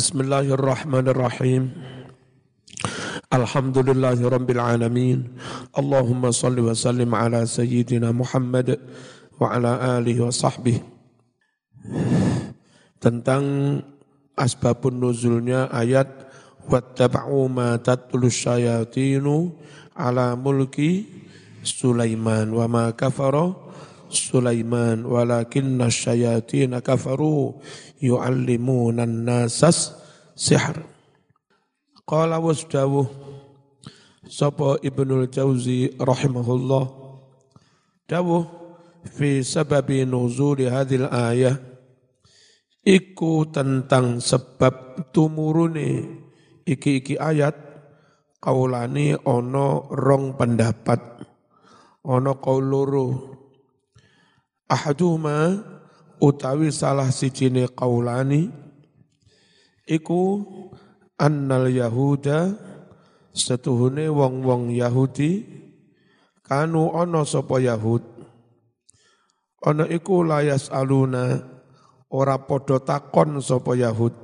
Bismillahirrahmanirrahim. Alhamdulillahi rabbil alamin. Allahumma salli wa sallim ala sayyidina Muhammad wa ala alihi wa sahbihi. Tentang asbabun nuzulnya ayat wattaba'u ma tatlus syayatinu ala mulki Sulaiman wa ma kafara Sulaiman walakinna syayatin kafaru yu'allimuna nasas sihr. Qala wasdawuh Sapa Ibnul Jauzi rahimahullah. Dawuh fi sababi nuzuli hadhil ayah iku tentang sebab tumurune. Iki-iki ayat kaulani ono rong pendapat ono kaul loro. Ahaduhuma utawi salah sijine qaulani iku annal yahuda setuhune wong-wong Yahudi kanu ana sapa Yahud? Ana iku layas aluna ora padha takon sapa Yahud.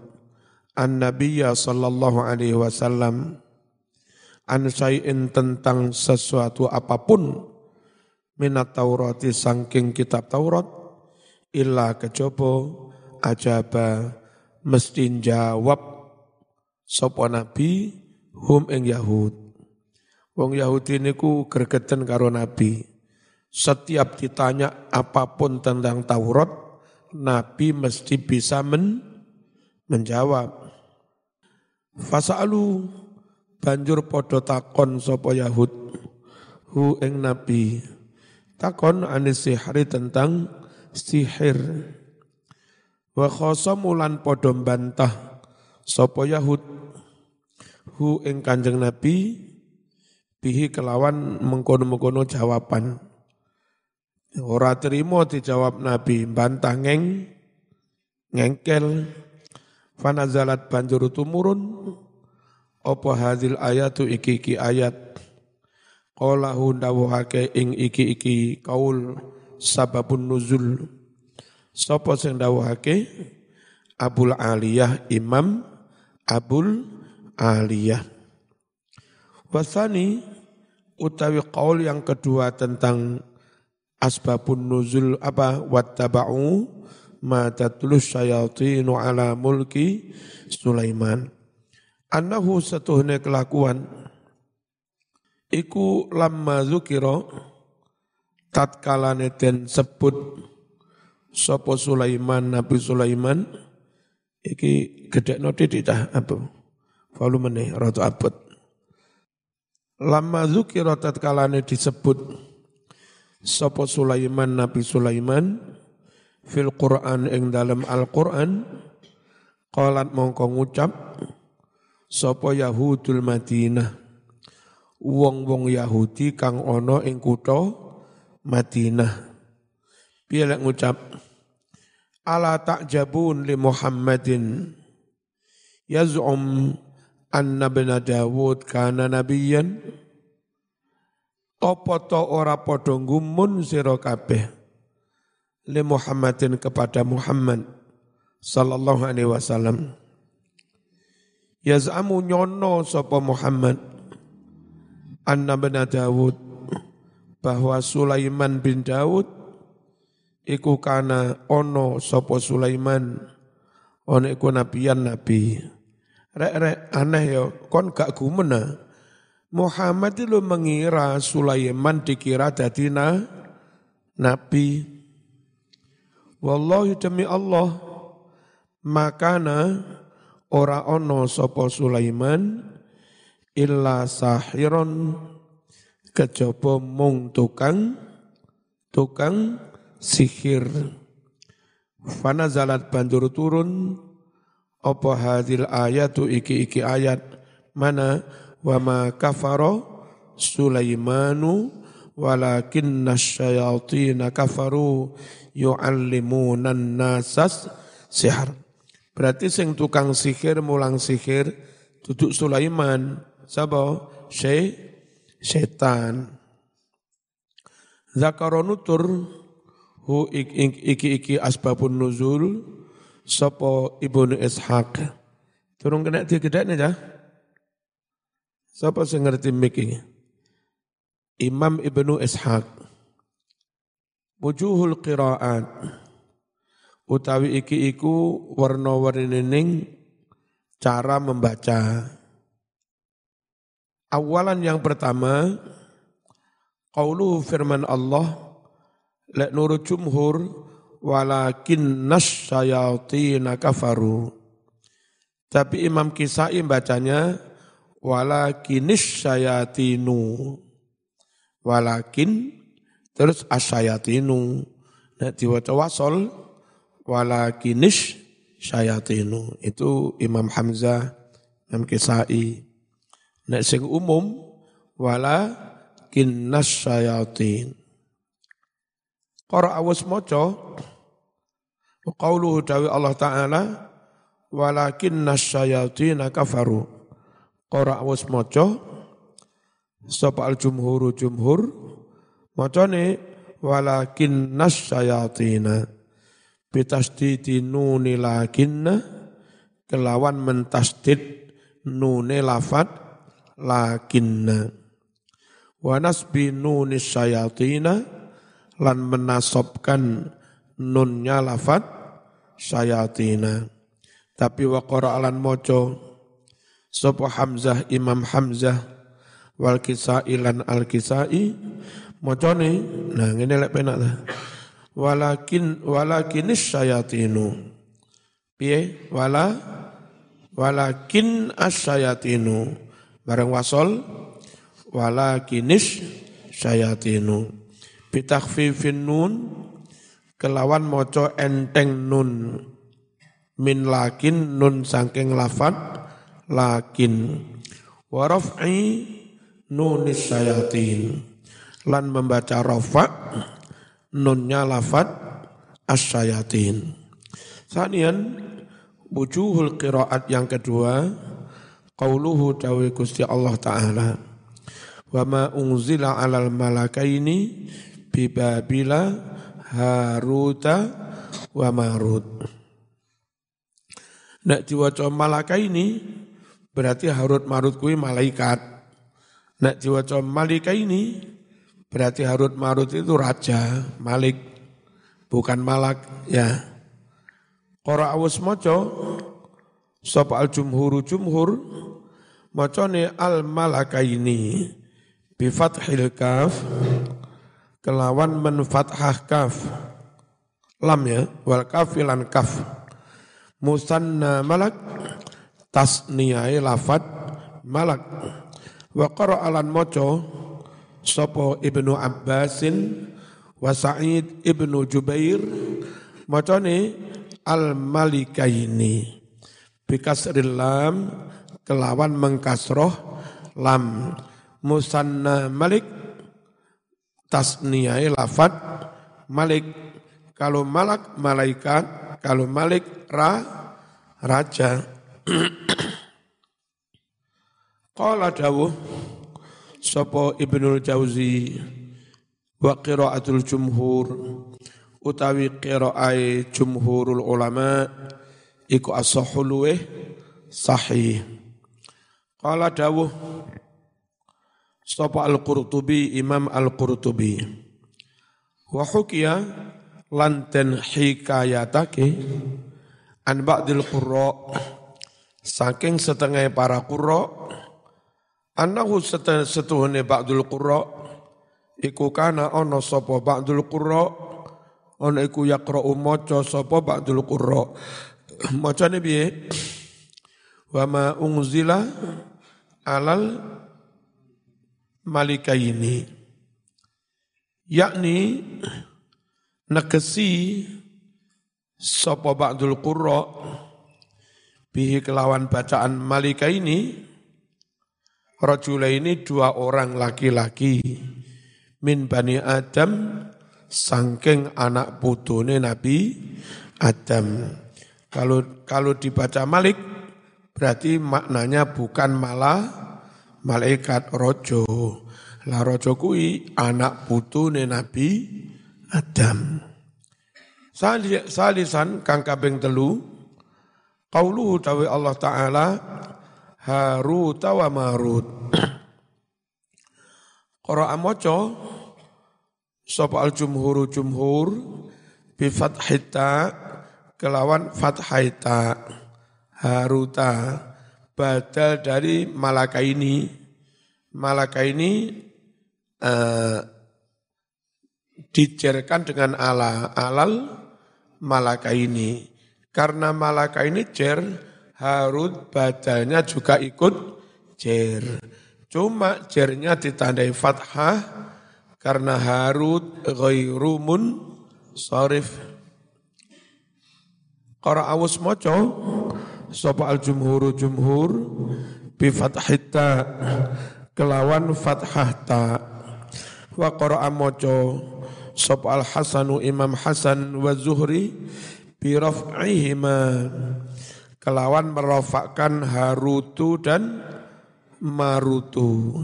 An nabiyya sallallahu alaihi wasallam an syai'in tentang sesuatu apa pun minat Taurati sangking kitab Taurat illa kejobo ajaba mesti jawab sapa nabi hum ing Yahud. Wong Yahudi niku gregeten karo nabi. Setiap ditanya apa pun tentang Taurat nabi mesti bisa men menjawab. Fasalu banjur podo takon sapa Yahud hu ing nabi. Takon anis sihri tentang sihir. Wa khosamulan podo bantah sopo Yahud hu ing kanjeng Nabi bihi kelawan mengkono-mengkono jawaban. Ora terima dijawab Nabi, bantah ngeng, ngengkel, fanazalat banjur tumurun, opo hadil ayatu iki-iki ayat Qala dawuhake ing iki-iki kaul sababun nuzul. Sapa sing dawuhake? Abul Aliyah Imam Abul Aliyah. Wasani utawi qaul yang kedua tentang asbabun nuzul apa wattaba'u ma tatlus syayatinu ala mulki Sulaiman. Annahu satuhne kelakuan iku lamma zukira tatkalane den sebut sapa Sulaiman Nabi Sulaiman iki gedekno titik tah apa volumene rada abot. Lamma zukira tatkalane disebut sapa Sulaiman Nabi Sulaiman fil Quran ing dalam Al-Quran qalat mongko ngucap sapa Yahudul Madinah? Wong-wong Yahudi kang ana ing kutha Madinah. Lek ngucap ala ta'jabun li Muhammadin yaz'um anna bin Dawud kana nabiyyan apa to ora padha gumun sira kabeh li Muhammadin kepada Muhammad sallallahu alaihi wasallam yaz'amu nyono sapa Muhammad anna bin Dawud bahwa Sulaiman bin Daud iku kana ono sopo Sulaiman ono iku nabiyan nabi. Rek rek aneh ya kon gak gumena Muhammad itu mengira Sulaiman dikira dadi na, nabi. Wallahi demi Allah makana ora ono sopo Sulaiman illa sahiron kejaba mung tukang tukang sihir. Fanazalat banjur turun apa hadil ayatu iki-iki ayat? Mana? Wa ma kafara Sulaimanu walakinna syayatin kafaru yu'allimuna nasas sihir berarti sing tukang sihir mulang sihir duduk Sulaiman. Sapa? Syai setan. Zakaronutur hu iki iki asbabun nuzul sapa Ibnu Ishaq. Turun kena digedekne ya. Siapa sing ngerti mik Imam Ibnu Ishaq. Wujuhul qiraat. Utawi iki iku warna-warnining cara membaca. Awalan yang pertama, qauluhu firman Allah, lek nurut jumhur, walakin nasyayatina kafaru. Tapi Imam Kisai bacanya, walakinis syayatinu. Walakin, terus asyayatinu. Nah diwaca wasol, walakinis syayatinu. Itu Imam Hamzah, Imam Kisai. Nek sing umum wala kinnas syayatin. Qara awus maca qauluhu dawi Allah taala walakinnas syayatin kafaru. Qara awus maca sapa al jumhur jumhur macane walakinnas syayatin bitasdidi nuni lakinna kelawan mentasdid nune lafat lakinna. Wa nasbi nunis syayatina lan menasobkan nunnya lafat syayatina. Tapi wa qara'alan moco sapa Hamzah Imam Hamzah wal kisai lan al kisai? Mocone nah ngene lek penak ta. Walakin walakinis syayatinu. Piye? Wala walakin asyayatinu bareng wasol walakinis syayatinu. Bitakhfifin nun kelawan moco enteng nun. Min lakin nun sangking lafat lakin. Waraf'i nunis syayatin. Lan membaca rafa nunnya lafat asyayatin. Sanian wujuhul qiraat yang kedua Qauluhu dawi Gusti Allah Ta'ala Wa ma unzila alal malakaini bibabila haruta wa marut Nak diwaca malaka ini berarti Harut Marut kui malaikat. Nak diwaca malika ini berarti Harut Marut itu raja, malik, bukan malak ya. Qara awus sapa al jumhuru jumhur macane al malakaini bi fathil kaf kelawan men fathah kaf. Lam ya wal kafilan kaf. Musanna malak tasniyai lafat malak. Wa qara'alan maca sapa ibnu abbasin wa sa'id ibnu jubair macane al malikaini bikasril lam kelawan mengkasroh lam. Musanna malik tasniyai lafat malik kalau malak malaikat kalau malik ra raja. Qala dawuh sapa Ibnul Jauzi wa qiraatul jumhur utawi qiraai jumhurul ulama iku as-sahhu sahih. Qala dawuh Sapa Al-Qurtubi Imam Al-Qurtubi wa hukiya lanten hikayatake an ba'dil qurra saking setengah para qurra annahu setuhune ba'dul qurra iku kana ana sapa ba'dul qurra ana iku yaqra'u maca sapa ba'dul qurra Macane piye? Wa ma unzila alal malikaini. Yakni negesi sapa ba'dul qurra bihi kelawan bacaan malika ini rajula ini dua orang laki-laki min bani Adam sangking anak putune Nabi Adam. Kalau kalau dibaca Malik berarti maknanya bukan malah malaikat rojo. Lah rojo kui anak putu Nabi Adam. Salisan kang kaping telu Qauluhu dawi Allah Ta'ala Harut wa Marut. Qara'a maca sapa al jumhur jumhur bi fathita kelawan fathaita haruta badal dari malaka ini malaka ini uh, dijerkan dengan ala alal malaka ini karena malaka ini jer Harut badalnya juga ikut jer. Cuma jernya ditandai fathah karena Harut ghairumun sorif. Qara awus moco sapa al jumhur jumhur bi fathita kelawan fathah ta wa qara moco sapa al hasanu imam hasan wa zuhri bi raf'ihima kelawan merofakkan harutu dan marutu.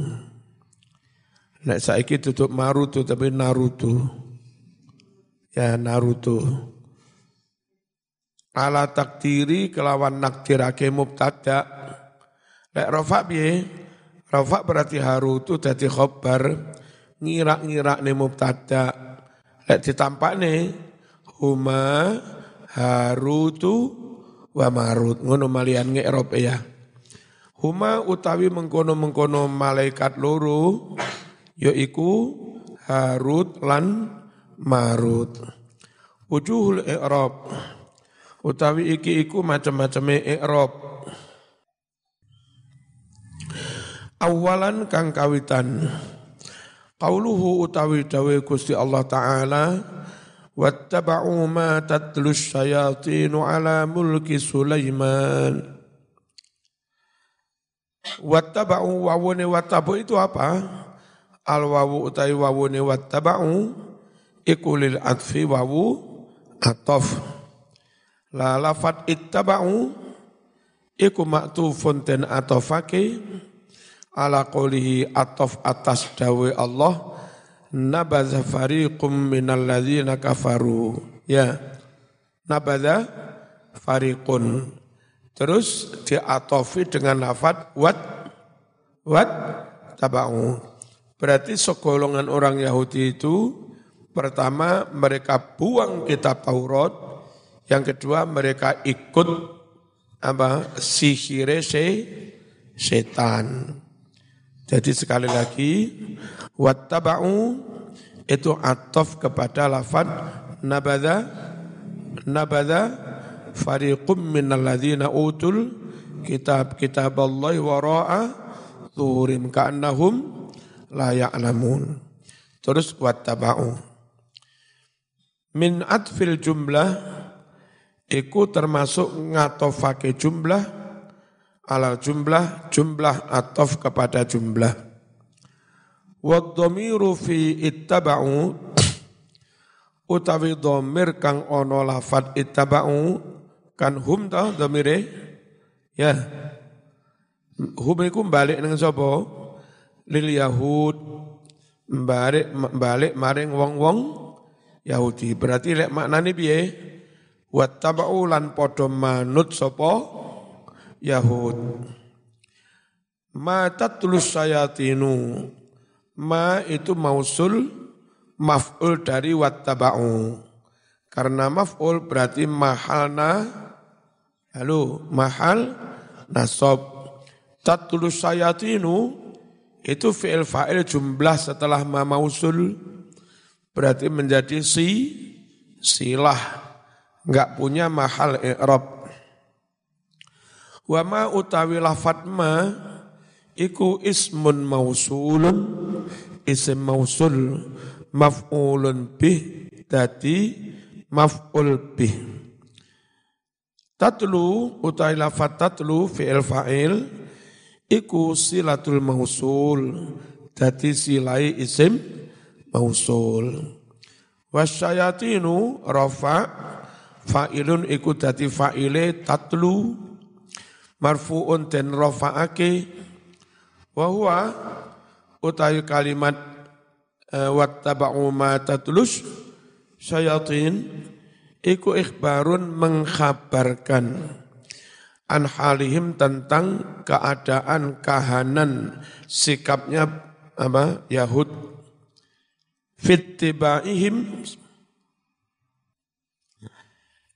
Nek saiki tutup marutu tapi narutu. Ya narutu. Ala takdiri kelawan nakdirake mubtada. Nek rofak piye? Rofak berarti harutu dadi khobar. Ngirak-ngirak ne mubtada. Lek ditampak nih huma harutu wa marut ngono malian nge'rop ya huma utawi mengkono-mengkono malaikat loro yaiku harut lan marut wujuhul i'rab utawi iki iku macam-macam i'rab. Awalan kang kawitan. Qauluhu utawi dawe Gusti Allah taala wattaba'u ma tatlu syayatin ala mulki Sulaiman. Wattaba'u wawune wattabu itu apa? Al wawu utai wawune wattaba'u ikulil atfi wawu atof. La lafat ittaba'u iku maktufun ten atofake ala qolihi atof atas dawe Allah nabadha fariqum minal ladzina kafaru. Ya. Nabadha fariqun. Terus diatofi dengan lafad wat wat taba'u. Berarti segolongan orang Yahudi itu pertama mereka buang kitab Taurat, yang kedua mereka ikut apa sihire se setan. Jadi sekali lagi wattaba'u itu atof kepada lafad nabada nabada fariqum minal ladzina utul kitab kitab Allah wara'a zuhurim ka'annahum la ya'lamun. Terus wattaba'u. Min atfil jumlah iku termasuk ngatofake jumlah ala jumlah jumlah atof kepada jumlah. Wa dhamiru fi ittaba'u utawi dhamir kang ono lafat ittaba'u kan hum ta dhamire ya. Hum iku balik nang sapa? Lil yahud. Balik balik maring wong-wong Yahudi. Berarti lek maknane piye wattaba'u lan padha manut sapa Yahud. Ma tatlus sayatinu. Ma itu mausul maf'ul dari wattaba'u. Karena maf'ul berarti mahalna lalu mahal nasab. Tatlus sayatinu itu fi'il fa'il jumlah setelah ma mausul berarti menjadi si silah enggak punya mahal i'rab Wa ma utawi lafat ma iku ismun mausulun isim mausul maf'ulun bih dadi maf'ul bih. Tatlu utawi lafat tatlu fi'il fa'il iku silatul mausul dadi silai isim mausul. Wasyayatinu rafa fa'ilun iku dadi fa'ile tatlu marfu'un den rafa'ake wa huwa utawi kalimat uh, wattaba'u ma tatlus syayatin iku ikhbarun mengkhabarkan an halihim tentang keadaan kahanan sikapnya apa Yahud. Fittibaihim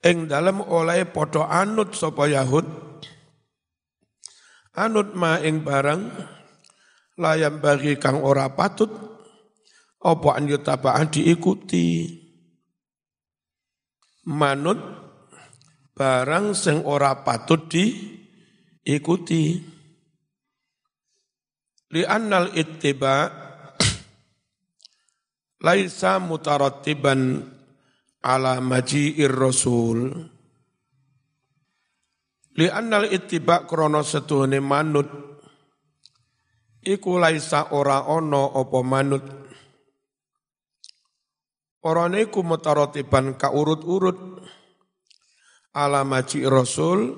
ing dalam oleh podo anut sapa Yahud. Anut ma ing barang layam bagi kang ora patut apa an yutabaan diikuti. Manut barang sing ora patut diikuti. Li annal ittiba laisa mutarattiban ala maji'ir rasul. Li annal ittiba krono setuhne manut. Iku laisa ora ono apa manut. Orane ku mutarotiban ka urut-urut ala maji rasul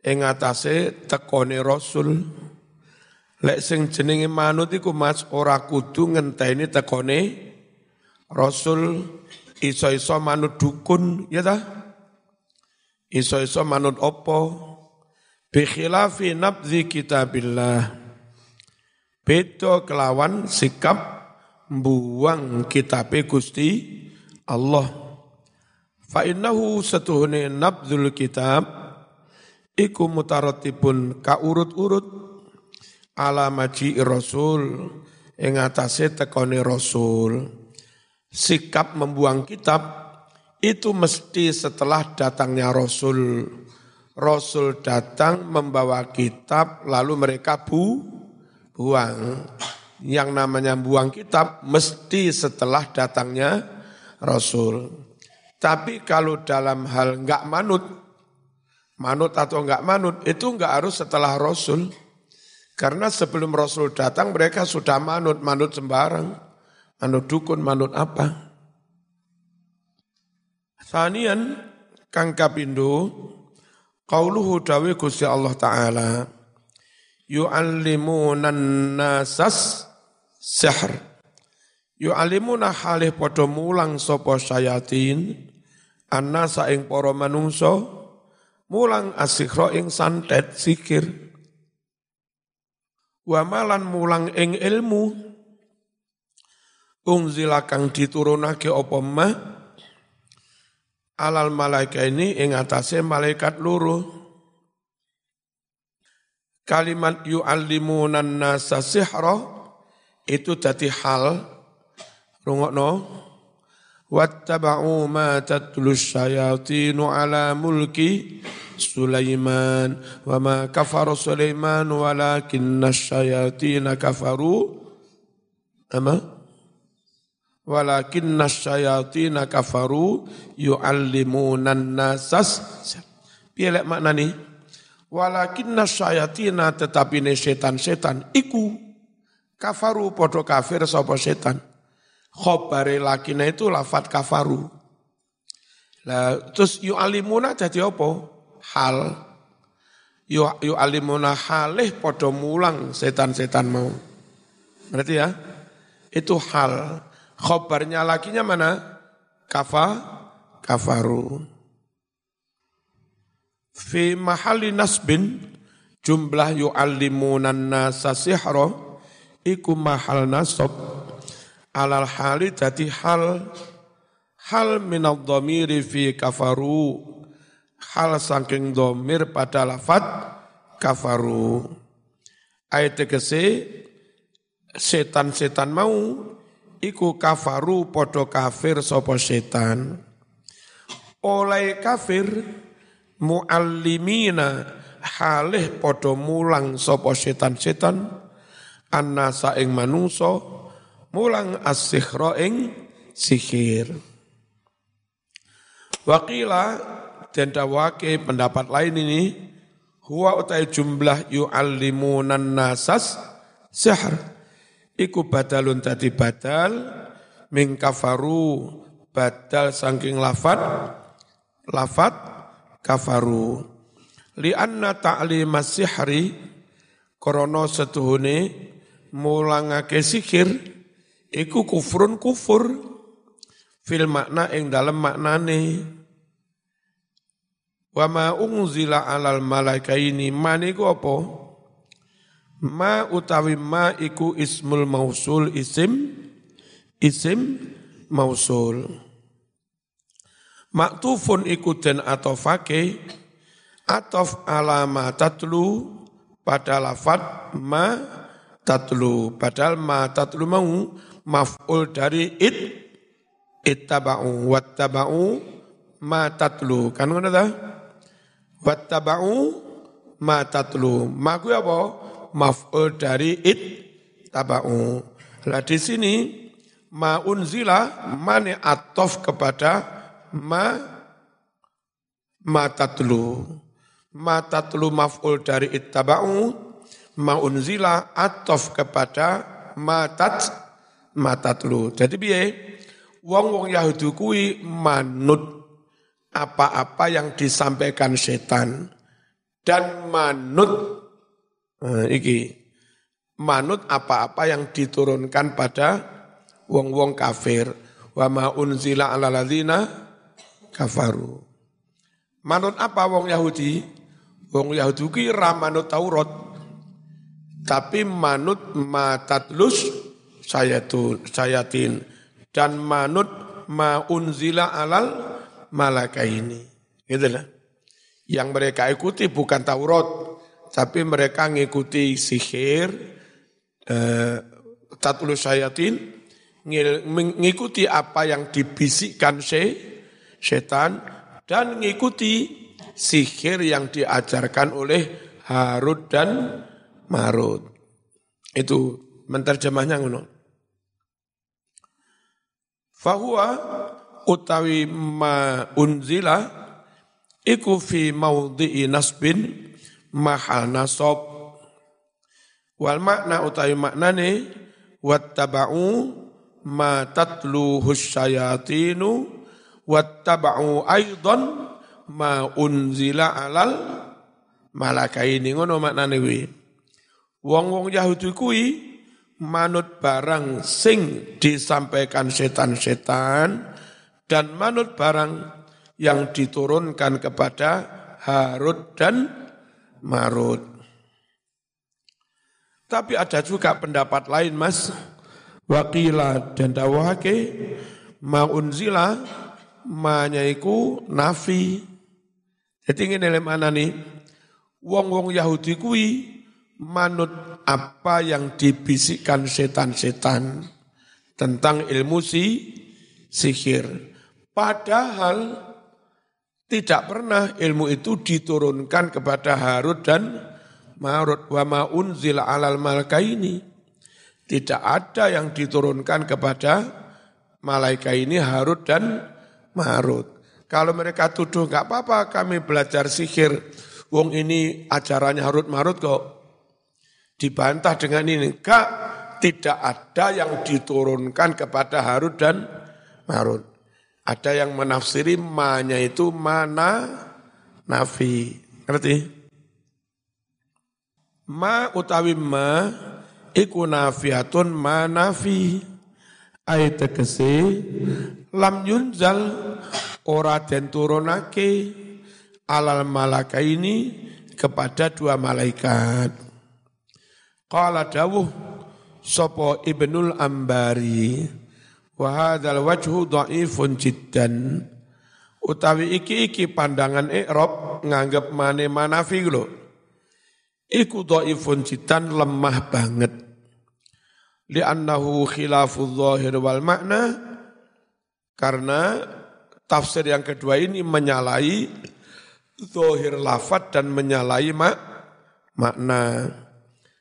ing atase tekone rasul. Lek sing jenenge manut iku Mas ora kudu ngenteni tekone rasul iso-iso manut dukun ya ta? Iso-iso manut opo? Bi khilafi nabzi kitabillah. Beto kelawan sikap buang kitabe Gusti Allah. Fa innahu satuhune nabdul kitab iku mutaratibun ka urut-urut ala maji rasul ing atase tekone rasul. Sikap membuang kitab itu mesti setelah datangnya rasul. Rasul datang membawa kitab lalu mereka bu buang yang namanya buang kitab mesti setelah datangnya Rasul. Tapi kalau dalam hal enggak manut, manut atau enggak manut, itu enggak harus setelah Rasul. Karena sebelum Rasul datang mereka sudah manut, manut sembarang. Manut dukun, manut apa. Sanian kang kapindo, qauluhu dawe Gusti Allah Ta'ala, yu'allimunan nasas sihr yu'alimuna halih padha mulang sapa syayatin annasa ing para manungsa mulang asikhra ing santet sikir wa malan mulang ing ilmu ungzila kang diturunake apa mah? Alal malaikat ini ing atase malaikat loro kalimat yu'allimunan nasa sihra itu jadi hal rungokno. Wattaba'u ma tatlu syayatinu ala mulki Sulaiman wa ma kafara Sulaiman walakinna syayatina kafaru. Ama walakinna syayatina kafaru yu'allimunan nasas piye lek maknane walakinna syayatina tetapi ne setan-setan iku Kafaru podo kafir sapa setan. Khobare lakina itu lafat kafaru. Lah terus yu alimuna jadi apa? Hal. Yu, yu alimuna halih podo mulang setan-setan mau. Berarti ya? Itu hal. Khobarnya lakinya mana? Kafa, kafaru. Fi mahali nasbin jumlah yu'allimunan nasa sihra iku mahal nasab alal hali dadi hal hal minal dhamiri fi kafaru hal saking dhamir pada lafat kafaru ayat tegese setan-setan mau iku kafaru podo kafir sopo setan. Oleh kafir muallimina halih podo mulang sopo setan-setan. Annasa ing manungso mulang as-sikhra ing sihir. Wakila dan dawake pendapat lain ini huwa utai jumlah yu'allimunan nasas sihr iku badalun tadi badal min kafaru badal saking lafat lafat kafaru li anna ta'limas sihri krana setuhune mulangake sihir iku kufrun kufur fil makna ing dalam maknane Wa ma unzila alal malaikaini maniku apa? Ma utawi ma iku ismul mausul isim isim mausul. Maktufun iku den atofake atof alama tatlu pada lafat ma tatlu. Padahal ma tatlu mau maf'ul dari it ittaba'u wattaba'u ma tatlu. Kan ngono ta? Wattaba'u ma tatlu. Ma ku apa? Maf'ul dari it taba'u. Lah di sini ma unzila mane atof kepada ma matatlu. Matatlu maf'ul dari ittaba'u ma unzila atof kepada matat matatlu. Jadi biye wong-wong Yahudi kui manut apa-apa yang disampaikan setan dan manut nah, iki manut apa-apa yang diturunkan pada wong-wong kafir wa ma unzila ala ladzina kafaru. Manut apa wong Yahudi? Wong Yahudi ki ra manut Taurat. Tapi manut matatlus sayatun sayatin dan manut ma unzila alal malaka ini. Gitu lah. Yang mereka ikuti bukan Taurat, tapi mereka ngikuti sihir, eh, sayatin, mengikuti apa yang dibisikkan se setan dan mengikuti sihir yang diajarkan oleh Harut dan Marut. Itu menterjemahnya ngono. Fahuwa utawi ma unzila iku fi nasbin mahal nasab wal makna utawi maknane wattaba'u ma tatluhu syayatinu wattaba'u aidan ma unzila alal malakaini. Ngono maknane kuwi. Wong-wong Yahudi kuwi manut barang sing disampaikan setan-setan dan manut barang yang diturunkan kepada Harut dan Marut. Tapi ada juga pendapat lain mas, wakila dan dawahake ma'unzila manya iku nafi. Jadi ini dalam mana nih? Wong-wong Yahudi kui manut apa yang dibisikkan setan-setan tentang ilmu si sihir. Padahal tidak pernah ilmu itu diturunkan kepada Harut dan Marut wa ma unzila alal malaka ini. Tidak ada yang diturunkan kepada malaikat ini Harut dan Marut. Kalau mereka tuduh nggak apa-apa kami belajar sihir, wong ini ajarannya Harut Marut kok dibantah dengan ini. Enggak, tidak ada yang diturunkan kepada Harut dan Marut. Ada yang menafsiri manya itu mana nafi. Ngerti? Ma utawi ma iku nafiatun ma nafi. Ayat tegese lam yunzal ora den turunake alal malaka ini kepada dua malaikat. Qala dawuh sapa Ibnul Ambari wa hadzal wajhu dhaifun jiddan utawi iki iki pandangan i'rab nganggep mane manafi lho iku dhaifun jiddan lemah banget li'annahu khilafu dhahir wal makna karena tafsir yang kedua ini menyalahi zohir lafad dan menyalahi mak, makna.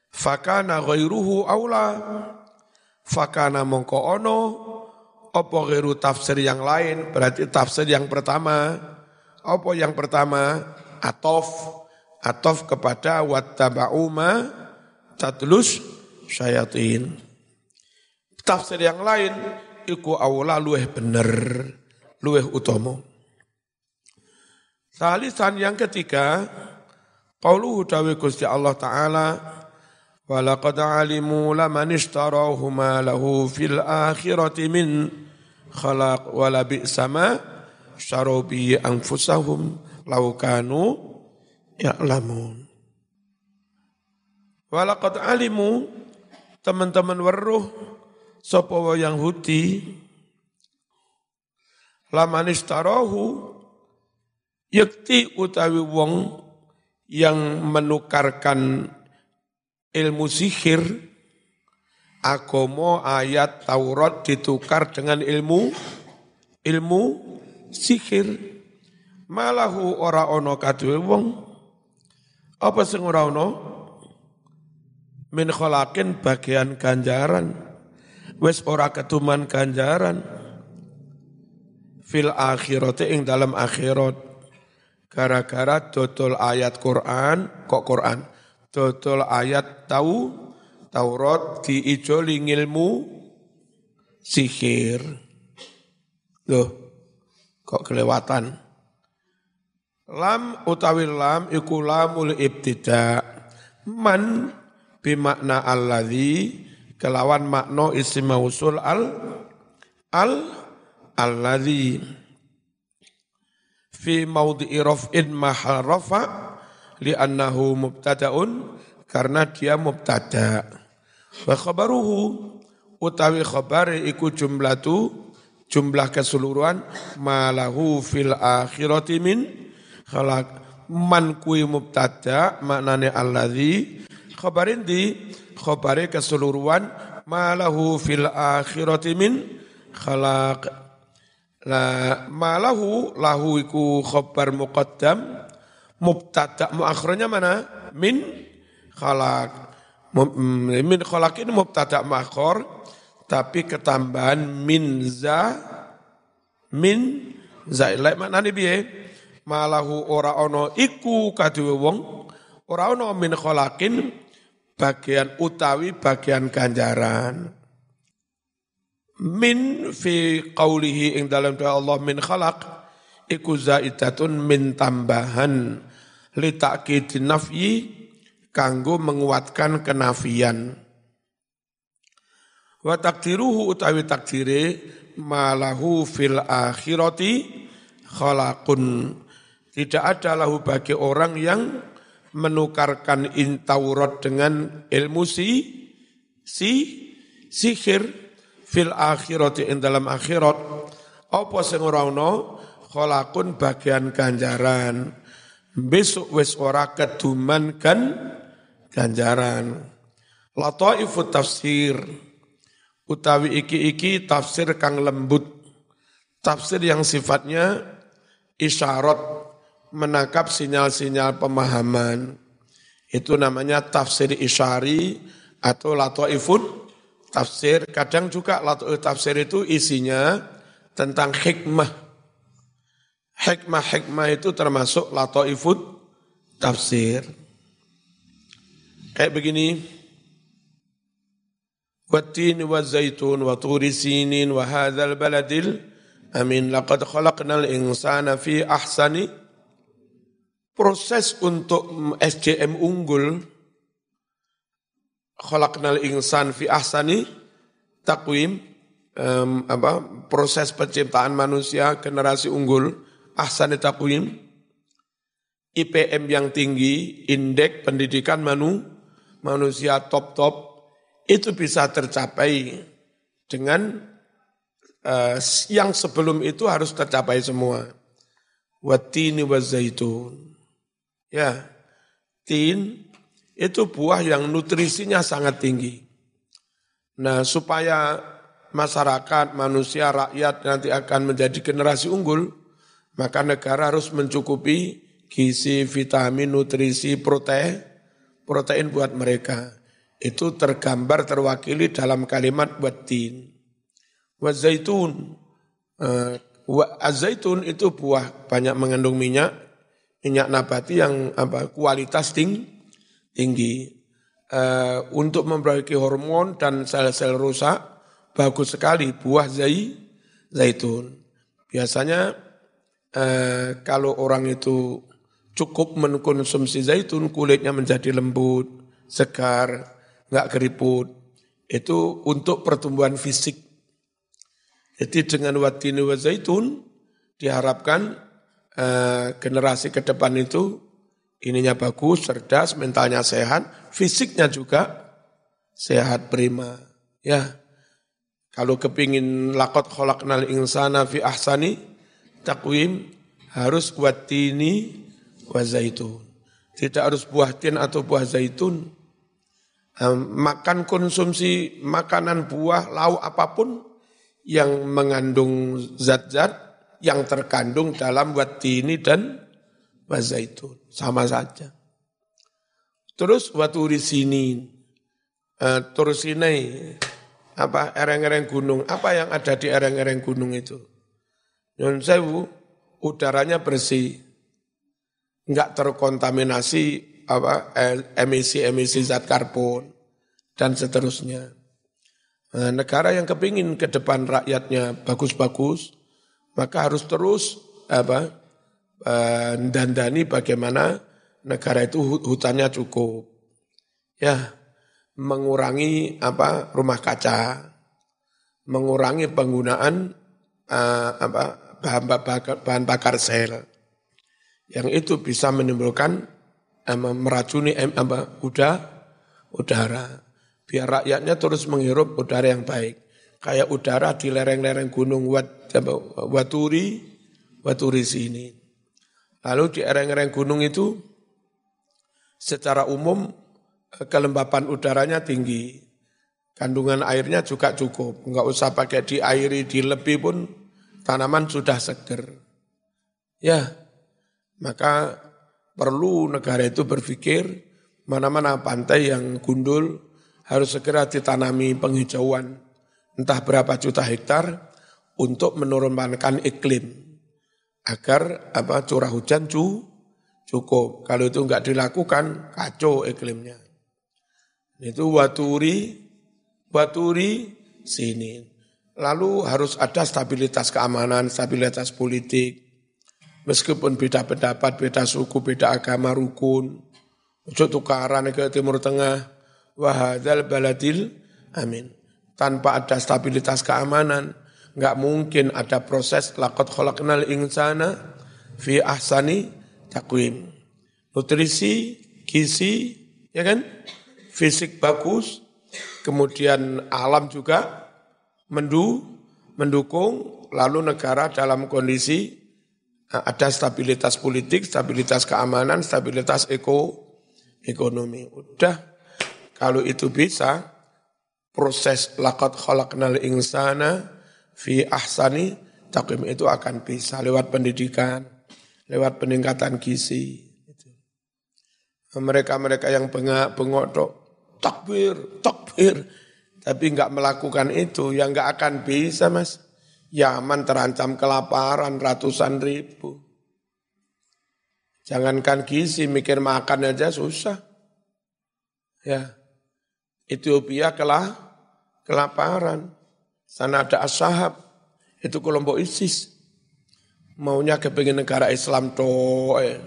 Fakana ghairuhu aula. Fakana mongko ono. Apa ghairu tafsir yang lain. Berarti tafsir yang pertama. Apa yang pertama? Atof. Atof kepada wattaba'u ma tatlus syayatin. Tafsir yang lain iku awla luweh bener, luweh utomo. Salisan yang ketiga, qauluhu dawe Gusti Allah Ta'ala, Walaqad alimu laman ishtarahu ma lahu fil akhirati min khalaq wala bi'sama syaraw anfusahum laukanu ya'lamun. Walaqad alimu teman-teman weruh sapa yang Yahudi lamanis tarohu yakti utawi wong yang menukarkan ilmu sihir agomo ayat Taurat ditukar dengan ilmu ilmu sihir. Malahu ora ono kadue wong. Apa sing ora ono? Min kholakin bagian ganjaran. Wis ora ketuman ganjaran. Fil akhirati ing dalam akhirat. Gara-gara dodol ayat Quran kok Quran? Dodol ayat tahu Taurat diijoli ngilmu sihir. Loh, kok kelewatan. Lam utawi lam iku lamul ibtida. Man bimakna alladhi kelawan makna isim mausul al al alladhi fi maudhi'i raf'in mahal rafa li'annahu mubtada'un karena dia mubtada. Wa khabaruhu utawi khabari iku jumlatu jumlah keseluruhan malahu fil akhirati min khalaq. Man kui mubtada maknane alladzi khabarin di khabari keseluruhan malahu fil akhirati min khalaq. La malahu lahu iku khabar muqaddam mubtada muakhirnya mana? Min khalaq min khalaq ini mubtada makhor tapi ketambahan min za min za. Lek maknane piye? Malahu ora ono iku kaduwe wong ora ono min khalaqin bagian utawi bagian ganjaran. Min fi qaulihi ing dalam doa Allah min khalaq iku zaidatun min tambahan. Li ta'kidin nafyi kanggo menguatkan kenafian. Wa takdiruhu utawi takdire malahu fil akhirati khalaqun. Tidak ada lahu bagi orang yang menukarkan intaurat dengan ilmu si si sihir fil akhirati in dalam akhirat apa sing ora ono khalaqun bagian ganjaran besok wis ora keduman kan ganjaran. Lataifut tafsir utawi iki-iki tafsir kang lembut. Tafsir yang sifatnya isyarat menangkap sinyal-sinyal pemahaman. Itu namanya tafsir isyari atau lataifut tafsir. Kadang juga lataifut tafsir itu isinya tentang hikmah. Hikmah-hikmah itu termasuk lataifut tafsir. Kayak begini. Wattin wa zaitun wa turi sinin wa hadzal baladil. Amin. Laqad khalaqnal insana fi ahsani. Proses untuk SDM unggul. Khalaqnal insan fi ahsani. Takwim um, apa proses penciptaan manusia generasi unggul ahsani takwim IPM yang tinggi indeks pendidikan manu manusia top-top itu bisa tercapai dengan uh, yang sebelum itu harus tercapai semua. Watini wa zaitun. Ya, tin itu buah yang nutrisinya sangat tinggi. Nah, supaya masyarakat, manusia, rakyat nanti akan menjadi generasi unggul, maka negara harus mencukupi gizi, vitamin, nutrisi, protein, protein buat mereka. Itu tergambar terwakili dalam kalimat watin. Wazaitun. Uh, zaitun itu buah banyak mengandung minyak, minyak nabati yang apa kualitas ting, tinggi. Uh, untuk memperbaiki hormon dan sel-sel rusak, bagus sekali buah zai, zaitun. Biasanya uh, kalau orang itu cukup mengkonsumsi zaitun kulitnya menjadi lembut, segar, nggak keriput. Itu untuk pertumbuhan fisik. Jadi dengan watini wa zaitun diharapkan eh, generasi ke depan itu ininya bagus, cerdas, mentalnya sehat, fisiknya juga sehat prima. Ya, kalau kepingin lakot kholaknal insana fi ahsani takwim harus kuat tini wa zaitun. Tidak harus buah tin atau buah zaitun. Makan konsumsi makanan buah, lauk apa pun yang mengandung zat-zat yang terkandung dalam watini dan wazaitun. Sama saja. Terus waturi sini, uh, tursinai, apa ereng-ereng gunung, apa yang ada di ereng-ereng gunung itu? Nyun sewu, udaranya bersih, enggak terkontaminasi apa emisi-emisi zat karbon dan seterusnya. Nah, negara yang kepingin ke depan rakyatnya bagus-bagus, maka harus terus apa uh, dandani bagaimana negara itu hutannya cukup. Ya, mengurangi apa rumah kaca, mengurangi penggunaan uh, apa bahan bakar, sel, yang itu bisa menimbulkan um, meracuni apa udara, udara. Biar rakyatnya terus menghirup udara yang baik. Kayak udara di lereng-lereng gunung Wat, apa, Waturi, Waturi sini. Lalu di lereng-lereng gunung itu secara umum kelembapan udaranya tinggi, kandungan airnya juga cukup, enggak usah pakai diairi, dilebih pun tanaman sudah seger. Ya, maka perlu negara itu berpikir mana-mana pantai yang gundul harus segera ditanami penghijauan entah berapa juta hektar untuk menurunkan iklim agar apa curah hujan cu, cukup. Kalau itu enggak dilakukan kacau iklimnya. Itu waturi, waturi sini. Lalu harus ada stabilitas keamanan, stabilitas politik. Meskipun beda pendapat, beda suku, beda agama, rukun. Ojo tukaran ke Timur Tengah. Wahadal baladil, amin. Tanpa ada stabilitas keamanan, nggak mungkin ada proses lakot kholaknal insana fi ahsani takwim. Nutrisi, gizi, ya kan? fisik bagus, kemudian alam juga mendu, mendukung, lalu negara dalam kondisi eh, ada stabilitas politik, stabilitas keamanan, stabilitas eko, ekonomi. Udah, kalau itu bisa, proses lakat khalaqnal insana fi ahsani takim itu akan bisa lewat pendidikan, lewat peningkatan gizi. Mereka-mereka yang bengak, bengok takbir, takbir. Tapi enggak melakukan itu, ya enggak akan bisa mas. Yaman terancam kelaparan ratusan ribu. Jangankan gizi, mikir makan aja susah. Ya, Ethiopia kelah, kelaparan. Sana ada ashab, itu kelompok ISIS. Maunya kepengen negara Islam toh, eh.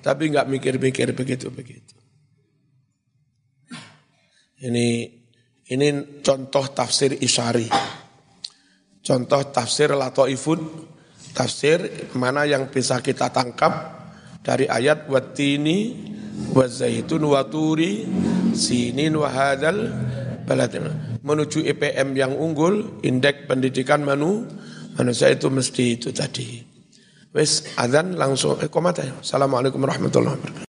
tapi enggak mikir-mikir begitu-begitu. Ini ini contoh tafsir Isyari. Contoh tafsir Latoifun, tafsir mana yang bisa kita tangkap dari ayat watini wa zaitun wa turi sinin wa hadal baladin. Menuju IPM yang unggul, indeks pendidikan manu, manusia itu mesti itu tadi. Wes adzan langsung eh komata. Assalamualaikum warahmatullahi wabarakatuh.